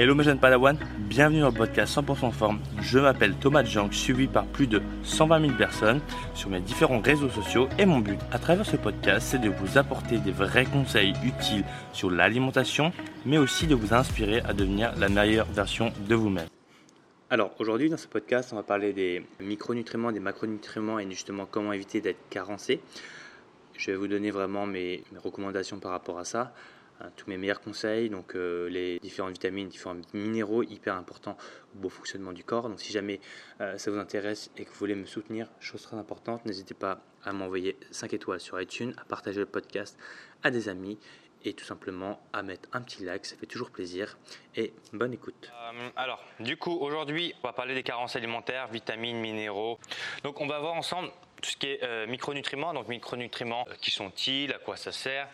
Hello mes jeunes Padawan, bienvenue dans le podcast 100% forme. Je m'appelle Thomas Jank, suivi par plus de 120 000 personnes sur mes différents réseaux sociaux et mon but à travers ce podcast c'est de vous apporter des vrais conseils utiles sur l'alimentation mais aussi de vous inspirer à devenir la meilleure version de vous-même. Alors aujourd'hui dans ce podcast on va parler des micronutriments, des macronutriments et justement comment éviter d'être carencé. Je vais vous donner vraiment mes recommandations par rapport à ça. Hein, tous mes meilleurs conseils, donc euh, les différentes vitamines, différents minéraux hyper importants au bon fonctionnement du corps. Donc si jamais euh, ça vous intéresse et que vous voulez me soutenir, chose très importante, n'hésitez pas à m'envoyer 5 étoiles sur iTunes, à partager le podcast à des amis et tout simplement à mettre un petit like, ça fait toujours plaisir. Et bonne écoute. Euh, alors, du coup, aujourd'hui, on va parler des carences alimentaires, vitamines, minéraux. Donc, on va voir ensemble tout ce qui est euh, micronutriments, donc micronutriments, euh, qui sont-ils, à quoi ça sert,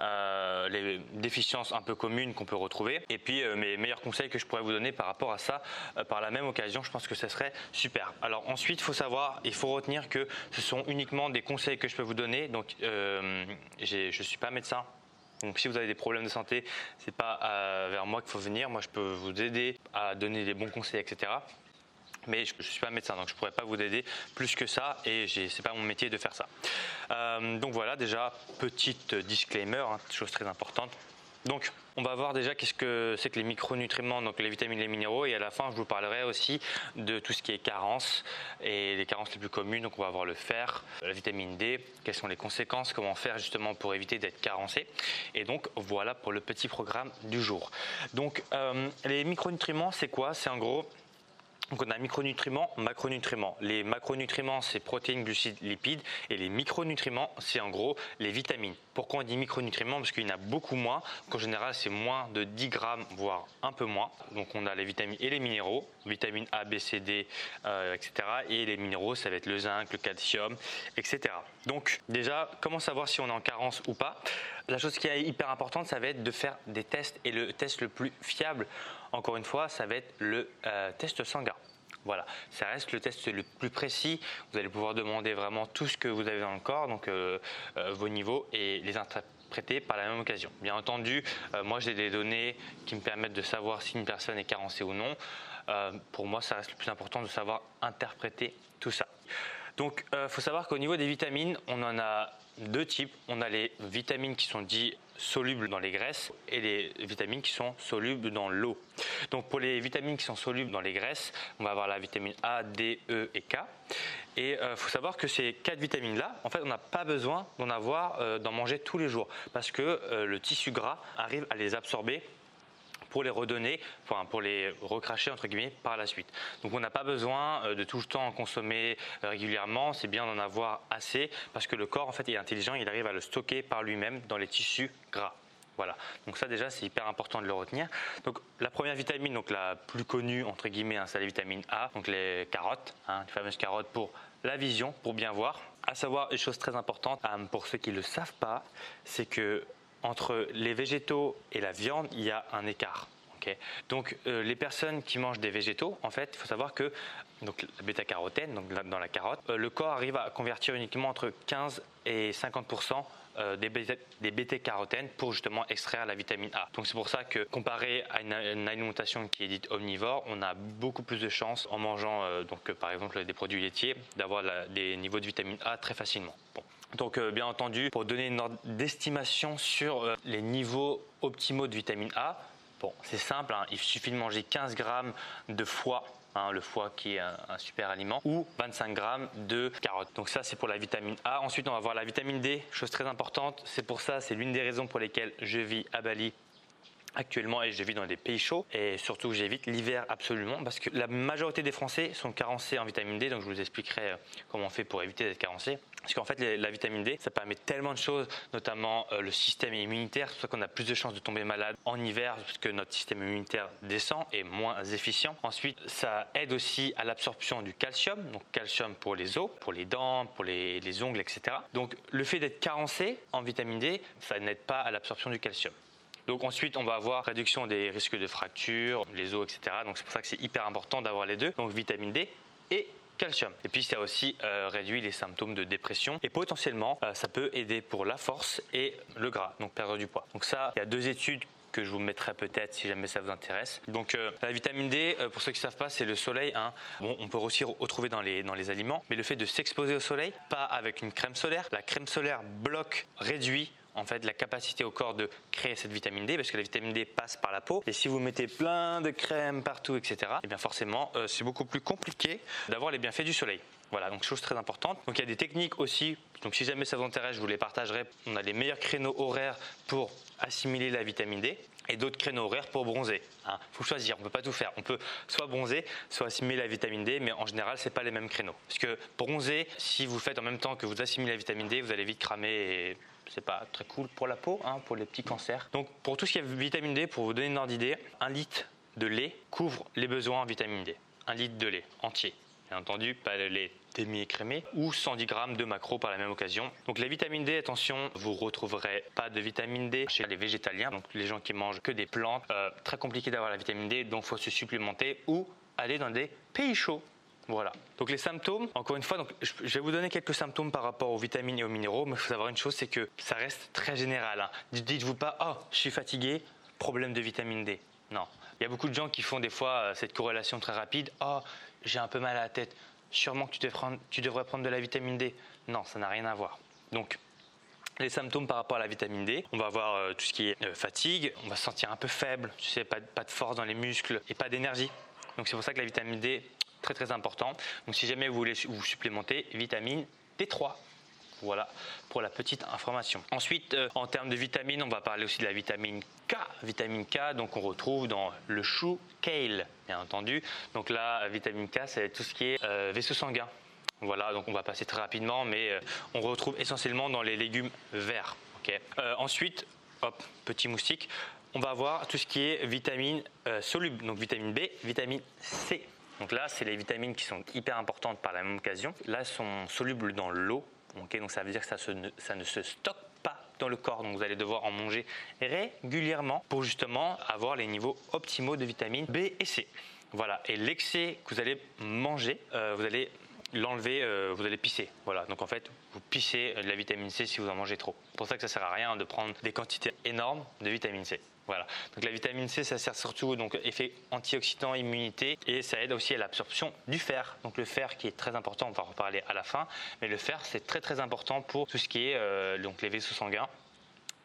euh, les déficiences un peu communes qu'on peut retrouver, et puis mes meilleurs conseils que je pourrais vous donner par rapport à ça. par la même occasion, je pense que ça serait super. Alors ensuite, il faut savoir, il faut retenir que ce sont uniquement des conseils que je peux vous donner. Donc, je ne suis pas médecin, donc si vous avez des problèmes de santé, c'est pas vers moi qu'il faut venir. Moi, je peux vous aider à donner des bons conseils, etc mais je ne suis pas médecin, donc je ne pourrais pas vous aider plus que ça, et ce n'est pas mon métier de faire ça. Euh, donc voilà, déjà, petite disclaimer, hein, chose très importante. Donc, on va voir déjà qu'est-ce que c'est que les micronutriments, donc les vitamines, les minéraux, et à la fin, je vous parlerai aussi de tout ce qui est carence et les carences les plus communes. Donc, on va voir le fer, la vitamine D, quelles sont les conséquences, comment faire justement pour éviter d'être carencé. Et donc, voilà pour le petit programme du jour. Donc, euh, les micronutriments, c'est quoi? C'est en gros donc on a micronutriments, macronutriments. Les macronutriments, c'est protéines, glucides, lipides. Et les micronutriments, c'est en gros les vitamines. Pourquoi on dit micronutriments? Parce qu'il y en a beaucoup moins. En général, c'est moins de 10 grammes, voire un peu moins. Donc on a les vitamines et les minéraux, vitamines A, B, C, D, euh, etc. Et les minéraux, ça va être le zinc, le calcium, etc. Donc déjà, comment savoir si on est en carence ou pas? La chose qui est hyper importante, ça va être de faire des tests. Et le test le plus fiable, encore une fois, ça va être le euh, test sanguin. Voilà, ça reste le test le plus précis. Vous allez pouvoir demander vraiment tout ce que vous avez dans le corps, donc euh, euh, vos niveaux, et les interpréter par la même occasion. Bien entendu, moi j'ai des données qui me permettent de savoir si une personne est carencée ou non. pour moi, ça reste le plus important de savoir interpréter tout ça. Donc, il faut savoir qu'au niveau des vitamines, on en a deux types. On a les vitamines qui sont dites solubles dans les graisses et les vitamines qui sont solubles dans l'eau. Donc pour les vitamines qui sont solubles dans les graisses, on va avoir la vitamine A, D, E et K. Et il euh, faut savoir que ces quatre vitamines-là, en fait, on n'a pas besoin d'en avoir, euh, d'en manger tous les jours, parce que euh, le tissu gras arrive à les absorber pour les redonner, enfin pour les recracher entre guillemets par la suite. Donc on n'a pas besoin euh, de tout le temps en consommer euh, régulièrement, c'est bien d'en avoir assez parce que le corps en fait est intelligent, il arrive à le stocker par lui-même dans les tissus gras. Voilà, donc ça déjà c'est hyper important de le retenir. Donc la première vitamine, donc la plus connue entre guillemets, hein, c'est la vitamine A, donc les carottes, hein, les fameuses carottes pour la vision, pour bien voir. À savoir une chose très importante euh, pour ceux qui ne le savent pas, c'est que entre les végétaux et la viande, il y a un écart. donc euh, les personnes qui mangent des végétaux, en fait, il faut savoir que donc, la bêta-carotène, donc dans la carotte, euh, le corps arrive à convertir uniquement entre 15 et 50% euh, des bêta-carotènes pour justement extraire la vitamine A. Donc c'est pour ça que comparé à une, alimentation qui est dite omnivore, on a beaucoup plus de chances en mangeant donc par exemple des produits laitiers d'avoir des niveaux de vitamine A très facilement. Donc euh, bien entendu, pour donner une ordre d'estimation sur euh, les niveaux optimaux de vitamine A, bon, c'est simple, hein, il suffit de manger 15 grammes de foie Hein, le foie qui est un, super aliment, ou 25 grammes de carottes. Donc ça c'est pour la vitamine A. Ensuite on va voir la vitamine D, chose très importante. C'est pour ça, c'est l'une des raisons pour lesquelles je vis à Bali actuellement et je vis dans des pays chauds et surtout j'évite l'hiver absolument parce que la majorité des Français sont carencés en vitamine D donc je vous expliquerai euh, comment on fait pour éviter d'être carencé. Parce qu'en fait la vitamine D ça permet tellement de choses notamment euh, le système immunitaire c'est pour ça qu'on a plus de chances de tomber malade en hiver parce que notre système immunitaire descend et moins efficient. Ensuite ça aide aussi à l'absorption du calcium donc calcium pour les os pour les dents pour les, les ongles etc donc le fait d'être carencé en vitamine D ça n'aide pas à l'absorption du calcium donc ensuite, on va avoir réduction des risques de fractures, les os, etc. Donc c'est pour ça que c'est hyper important d'avoir les deux. Donc vitamine D et calcium. Et puis ça aussi euh, réduit les symptômes de dépression et potentiellement euh, ça peut aider pour la force et le gras, donc perdre du poids. Donc ça, il y a deux études que je vous mettrai peut-être si jamais ça vous intéresse. Donc euh, la vitamine D, pour ceux qui ne savent pas, c'est le soleil. Hein. Bon, on peut aussi retrouver dans les, dans les aliments, mais le fait de s'exposer au soleil, pas avec une crème solaire. La crème solaire bloque, réduit en fait la capacité au corps de créer cette vitamine D parce que la vitamine D passe par la peau et si vous mettez plein de crème partout etc et eh bien forcément euh, c'est beaucoup plus compliqué d'avoir les bienfaits du soleil voilà, donc chose très importante. Donc il y a des techniques aussi. Donc si jamais ça vous intéresse, je vous les partagerai. On a les meilleurs créneaux horaires pour assimiler la vitamine D et d'autres créneaux horaires pour bronzer. Il hein. faut choisir, on ne peut pas tout faire. On peut soit bronzer, soit assimiler la vitamine D, mais en général, ce pas les mêmes créneaux. Parce que bronzer, si vous faites en même temps que vous assimilez la vitamine D, vous allez vite cramer et c'est pas très cool pour la peau, hein, pour les petits cancers. Donc pour tout ce qui est vitamine D, pour vous donner une ordre d'idée, un litre de lait couvre les besoins en vitamine D. Un litre de lait entier. Bien entendu, pas le lait demi-écrémé ou 110 grammes de macro par la même occasion. Donc la vitamine D, attention, vous retrouverez pas de vitamine D chez les végétaliens, donc les gens qui mangent que des plantes. Euh, très compliqué d'avoir la vitamine D, donc faut se supplémenter ou aller dans des pays chauds. Voilà. Donc les symptômes, encore une fois, donc je vais vous donner quelques symptômes par rapport aux vitamines et aux minéraux, mais il faut savoir une chose, c'est que ça reste très général. Hein. Dites-vous pas, oh, je suis fatigué, problème de vitamine D. Non. Il y a beaucoup de gens qui font des fois euh, cette corrélation très rapide. Oh, j'ai un peu mal à la tête sûrement que tu devrais, prendre, de la vitamine D. Non, ça n'a rien à voir. Donc, les symptômes par rapport à la vitamine D, on va avoir euh, tout ce qui est euh, fatigue, on va se sentir un peu faible, tu sais, pas, pas de force dans les muscles et pas d'énergie. Donc c'est pour ça que la vitamine D, très très important. Donc si jamais vous voulez vous supplémenter, vitamine D3. Voilà pour la petite information. Ensuite, euh, en termes de vitamines, on va parler aussi de la vitamine K. Vitamine K, donc on retrouve dans le chou kale, bien entendu. Donc là, vitamine K, c'est tout ce qui est euh, vaisseau sanguin. Voilà, donc on va passer très rapidement, mais euh, on retrouve essentiellement dans les légumes verts. ensuite, hop, petit moustique, on va avoir tout ce qui est vitamine soluble, donc vitamine B, vitamine C. Donc là, c'est les vitamines qui sont hyper importantes par la même occasion. Là, sont solubles dans l'eau, donc ça veut dire que ça, ne se stocke pas dans le corps. Donc vous allez devoir en manger régulièrement pour justement avoir les niveaux optimaux de vitamines B et C. Voilà. Et l'excès que vous allez manger, euh, vous allez l'enlever, euh, vous allez pisser. Voilà. Donc en fait, vous pissez de la vitamine C si vous en mangez trop. C'est pour ça que ça sert à rien de prendre des quantités énormes de vitamine C. Voilà. Donc la vitamine C, ça sert surtout donc effet antioxydant, immunité et ça aide aussi à l'absorption du fer. Donc le fer qui est très important, on va en reparler à la fin, mais le fer c'est très très important pour tout ce qui est euh, donc les vaisseaux sanguins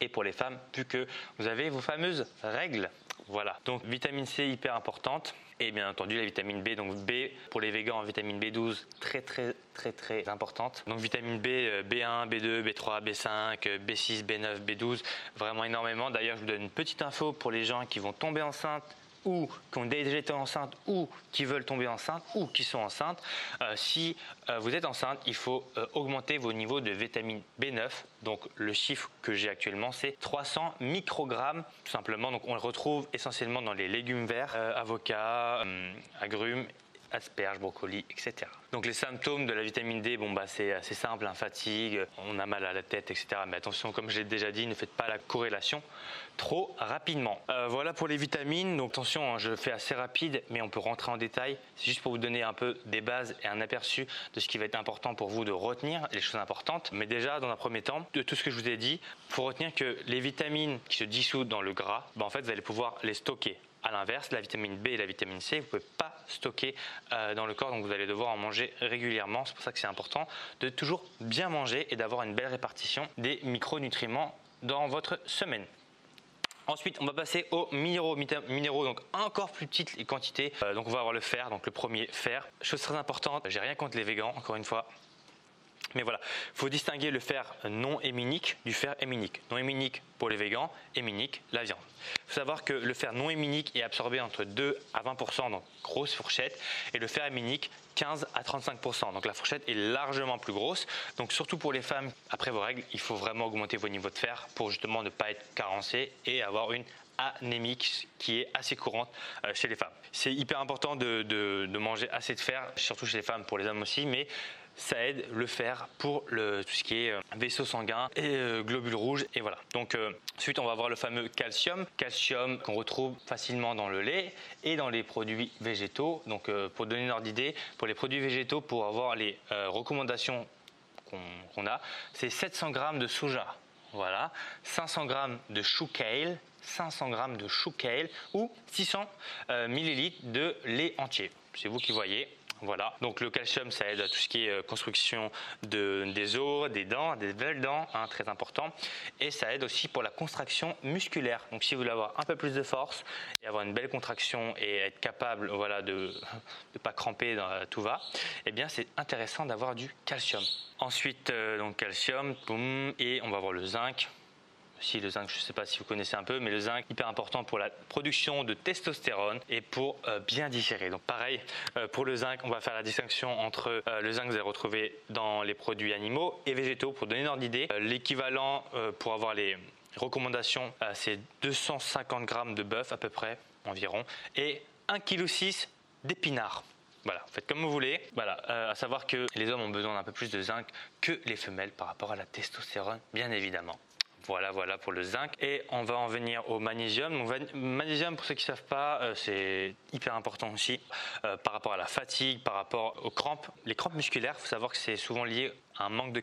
et pour les femmes vu que vous avez vos fameuses règles. Voilà. Donc vitamine C hyper importante et bien entendu la vitamine B. Donc B pour les végans, vitamine B12 très très très très importante. Donc vitamine B, B1, B2, B3, B5, B6, B9, B12, vraiment énormément. D'ailleurs, je vous donne une petite info pour les gens qui vont tomber enceintes ou qui ont déjà été enceintes ou qui veulent tomber enceinte ou qui sont enceintes, euh, si euh, vous êtes enceinte, il faut euh, augmenter vos niveaux de vitamine B9. Donc le chiffre que j'ai actuellement, c'est 300 microgrammes tout simplement. Donc on le retrouve essentiellement dans les légumes verts, avocats, agrumes asperges, brocolis, etc. Donc les symptômes de la vitamine D, bon bah c'est assez simple, hein, fatigue, on a mal à la tête, etc. Mais attention, comme je l'ai déjà dit, ne faites pas la corrélation trop rapidement. Euh, voilà pour les vitamines. Donc attention, hein, je fais assez rapide, mais on peut rentrer en détail. C'est juste pour vous donner un peu des bases et un aperçu de ce qui va être important pour vous de retenir, les choses importantes. Mais déjà, dans un premier temps, de tout ce que je vous ai dit, il faut retenir que les vitamines qui se dissoutent dans le gras, bah, en fait, vous allez pouvoir les stocker. À l'inverse, la vitamine B et la vitamine C, vous ne pouvez pas stocker euh, dans le corps, donc vous allez devoir en manger régulièrement. C'est pour ça que c'est important de toujours bien manger et d'avoir une belle répartition des micronutriments dans votre semaine. Ensuite, on va passer aux minéraux, minéraux donc encore plus petites quantités. Euh, donc on va avoir le fer, donc le premier fer. Chose très importante, j'ai rien contre les végans, encore une fois. Mais voilà, il faut distinguer le fer non héminique du fer héminique. Non héminique pour les végans, héminique la viande. Il faut savoir que le fer non héminique est absorbé entre 2 à 20% dans grosse fourchette et le fer héminique 15 à 35%. Donc la fourchette est largement plus grosse. Donc surtout pour les femmes, après vos règles, il faut vraiment augmenter vos niveaux de fer pour justement ne pas être carencé et avoir une anémique qui est assez courante euh, chez les femmes. C'est hyper important de, de, manger assez de fer, surtout chez les femmes, pour les hommes aussi, mais ça aide le fer pour le, tout ce qui est euh, vaisseau sanguin et euh, globules rouges et voilà. Donc euh, ensuite on va voir le fameux calcium, calcium qu'on retrouve facilement dans le lait et dans les produits végétaux. Donc pour donner une ordre d'idée, pour les produits végétaux, pour avoir les recommandations qu'on a, c'est 700 grammes de soja, voilà, 500 grammes de chou kale 500 g de chou kale ou 600 ml de lait entier. C'est vous qui voyez. Voilà. Donc le calcium, ça aide à tout ce qui est euh, construction des os, des dents, des belles dents, hein, très important. Et ça aide aussi pour la contraction musculaire. Donc si vous voulez avoir un peu plus de force et avoir une belle contraction et être capable, voilà, de ne pas cramper dans tout va, eh bien c'est intéressant d'avoir du calcium. Ensuite, euh, donc calcium, boum, et on va avoir le zinc si le zinc, je ne sais pas si vous connaissez un peu, mais le zinc hyper important pour la production de testostérone et pour euh, bien digérer. Donc pareil, euh, pour le zinc, on va faire la distinction entre euh, le zinc que vous allez retrouver dans les produits animaux et végétaux. Pour donner une ordre d'idée, l'équivalent pour avoir les recommandations, c'est 250 grammes de bœuf à peu près environ et 1,6 kg d'épinards. Voilà, faites comme vous voulez. Voilà, à savoir que les hommes ont besoin d'un peu plus de zinc que les femelles par rapport à la testostérone, bien évidemment. Voilà, voilà pour le zinc. Et on va en venir au magnésium. Magnésium, pour ceux qui ne savent pas, euh, c'est hyper important aussi euh, par rapport à la fatigue, par rapport aux crampes. Les crampes musculaires, il faut savoir que c'est souvent lié à un manque de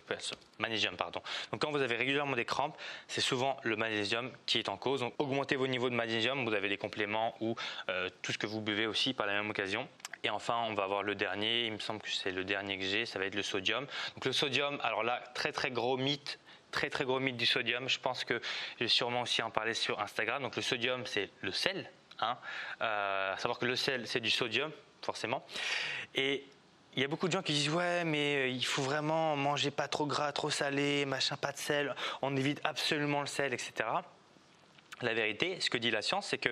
magnésium. Pardon. Donc quand vous avez régulièrement des crampes, c'est souvent le magnésium qui est en cause. Donc augmentez vos niveaux de magnésium, vous avez des compléments ou euh, tout ce que vous buvez aussi par la même occasion. Et enfin, on va avoir le dernier, il me semble que c'est le dernier que j'ai, ça va être le sodium. Donc le sodium, alors là, très très gros mythe, très très gros mythe du sodium. Je pense que je vais sûrement aussi en parler sur Instagram. Donc le sodium, c'est le sel. Hein. Euh, savoir que le sel, c'est du sodium, forcément. Et il y a beaucoup de gens qui disent ouais mais euh, il faut vraiment manger pas trop gras, trop salé, machin, pas de sel, on évite absolument le sel, etc. La vérité, ce que dit la science, c'est que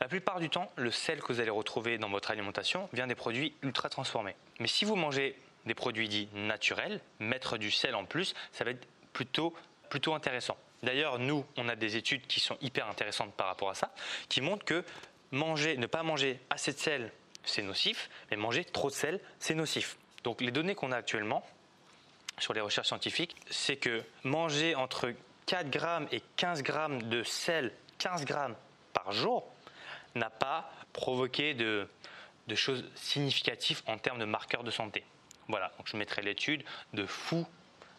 la plupart du temps, le sel que vous allez retrouver dans votre alimentation vient des produits ultra transformés. Mais si vous mangez des produits dits naturels, mettre du sel en plus, ça va être plutôt, plutôt intéressant. D'ailleurs, nous, on a des études qui sont hyper intéressantes par rapport à ça, qui montrent que manger, ne pas manger assez de sel, c'est nocif, mais manger trop de sel, c'est nocif. Donc les données qu'on a actuellement sur les recherches scientifiques, c'est que manger entre 4 grammes et 15 grammes de sel, 15 grammes par jour, n'a pas provoqué de, de choses significatives en termes de marqueurs de santé. Voilà, donc je mettrai l'étude de fou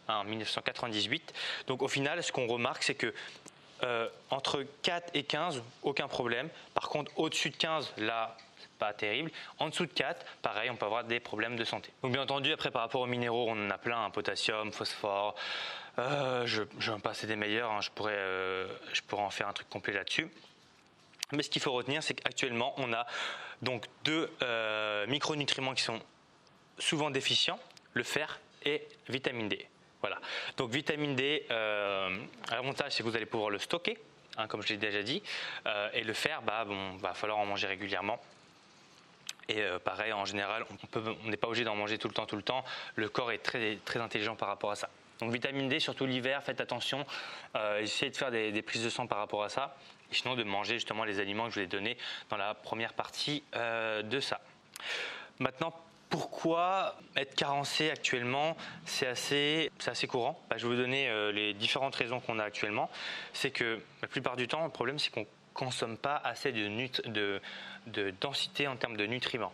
en 1998. Donc au final, ce qu'on remarque, c'est que euh, entre 4 et 15, aucun problème. Par contre, au-dessus de 15, là, pas terrible. En dessous de 4, pareil, on peut avoir des problèmes de santé. Donc bien entendu, après par rapport aux minéraux, on en a plein, hein, potassium, phosphore. Euh, je, je vais passer des meilleurs, hein. je, pourrais, euh, je pourrais en faire un truc complet là-dessus. Mais ce qu'il faut retenir, c'est qu'actuellement, on a donc deux micronutriments qui sont souvent déficients, le fer et vitamine D. Voilà. Donc vitamine D, euh, l'avantage c'est que vous allez pouvoir le stocker, hein, comme je l'ai déjà dit, euh, et le fer, bah bon, va falloir en manger régulièrement. Et euh, pareil, en général, on n'est pas obligé d'en manger tout le temps, tout le temps. Le corps est très, très intelligent par rapport à ça. Donc vitamine D, surtout l'hiver, faites attention. essayez de faire des, prises de sang par rapport à ça. Et sinon de manger justement les aliments que je vous ai donnés dans la première partie de ça. Maintenant, pourquoi être carencé actuellement C'est assez, courant. Bah, je vais vous donner euh, les différentes raisons qu'on a actuellement. C'est que la plupart du temps, le problème, c'est qu'on ne consomme pas assez de, de, densité en termes de nutriments.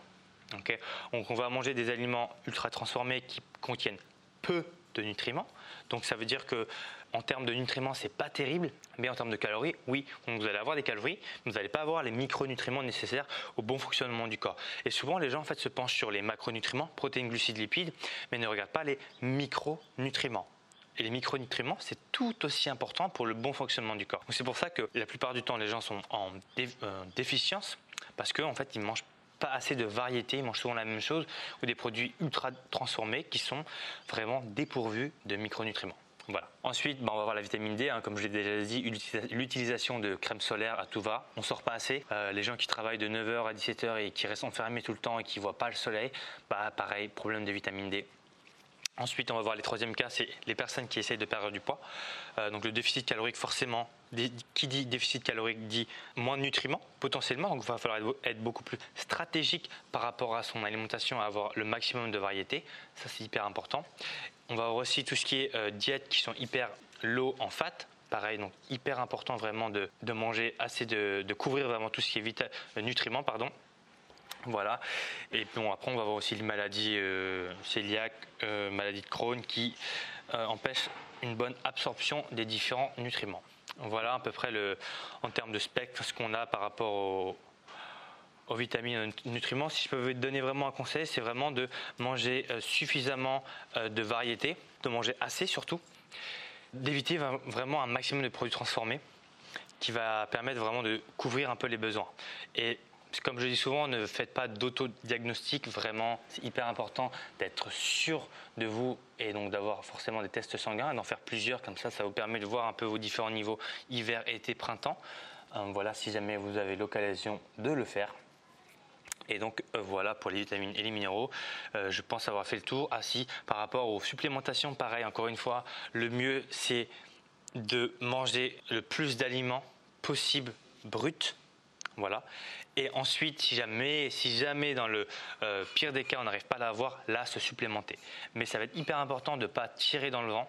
Donc on va manger des aliments ultra transformés qui contiennent peu de nutriments. Donc ça veut dire que en termes de nutriments, c'est pas terrible, mais en termes de calories, oui, vous allez avoir des calories, mais vous n'allez pas avoir les micronutriments nécessaires au bon fonctionnement du corps. Et souvent, les gens en fait se penchent sur les macronutriments, protéines, glucides, lipides, mais ne regardent pas les micronutriments. Et les micronutriments, c'est tout aussi important pour le bon fonctionnement du corps. C'est pour ça que la plupart du temps, les gens sont en euh, déficience parce qu'en en fait, ils mangent pas assez de variété, ils mangent souvent la même chose ou des produits ultra transformés qui sont vraiment dépourvus de micronutriments. Voilà. Ensuite, bah, on va voir la vitamine D. Hein. comme je l'ai déjà dit, l'utilisation de crème solaire à tout va. On sort pas assez. Euh, les gens qui travaillent de 9h à 17h et qui restent enfermés tout le temps et qui voient pas le soleil, bah, pareil, problème de vitamine D. Ensuite, on va voir les troisième cas, c'est les personnes qui essayent de perdre du poids. Euh, donc le déficit calorique, forcément, qui dit déficit calorique dit moins de nutriments potentiellement. Donc il va falloir être beaucoup plus stratégique par rapport à son alimentation, avoir le maximum de variété. Ça, c'est hyper important. On va avoir aussi tout ce qui est euh, diète qui sont hyper low en fat. Pareil, donc hyper important vraiment de, manger assez, de, couvrir vraiment tout ce qui est euh, nutriments, pardon. Voilà. Et bon, après, on va avoir aussi les maladies euh, cœliaques, euh, maladie de Crohn qui empêchent une bonne absorption des différents nutriments. Voilà à peu près en termes de spectre ce qu'on a par rapport aux, vitamines et nutriments. Si je peux vous donner vraiment un conseil, c'est vraiment de manger euh, suffisamment euh, de variétés, de manger assez surtout, d'éviter vraiment un maximum de produits transformés qui va permettre vraiment de couvrir un peu les besoins. Comme je dis souvent, ne faites pas d'autodiagnostic. Vraiment, c'est hyper important d'être sûr de vous et donc d'avoir forcément des tests sanguins, d'en faire plusieurs. Comme ça, ça vous permet de voir un peu vos différents niveaux hiver, été, printemps. Euh, voilà, si jamais vous avez l'occasion de le faire. Et donc euh, voilà pour les vitamines et les minéraux. Euh, je pense avoir fait le tour. Ah si, par rapport aux supplémentations, pareil, encore une fois, le mieux c'est de manger le plus d'aliments possible bruts voilà. Et ensuite, si jamais, si jamais dans le euh, pire des cas, on n'arrive pas à l'avoir, là, se supplémenter. Mais ça va être hyper important de ne pas tirer dans le vent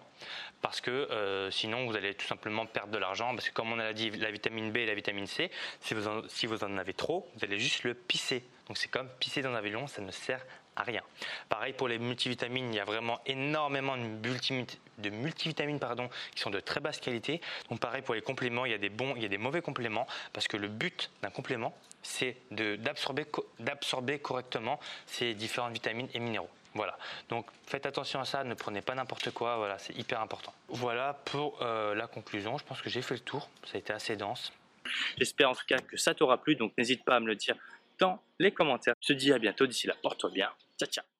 parce que euh, sinon, vous allez tout simplement perdre de l'argent. Parce que comme on a dit, la vitamine B et la vitamine C, si vous en, si vous en avez trop, vous allez juste le pisser. Donc c'est comme pisser dans un avion, ça ne sert à rien. Pareil pour les multivitamines, il y a vraiment énormément de, multivitamines pardon, qui sont de très basse qualité. Donc pareil pour les compléments, il y a des bons, il y a des mauvais compléments parce que le but d'un complément, c'est d'absorber correctement ces différentes vitamines et minéraux. Voilà. Donc faites attention à ça, ne prenez pas n'importe quoi, voilà, c'est hyper important. Voilà pour euh, la conclusion, je pense que j'ai fait le tour, ça a été assez dense. J'espère en tout cas que ça t'aura plu, donc n'hésite pas à me le dire dans les commentaires. Je te dis à bientôt, d'ici là, porte-toi bien. Chao, chao.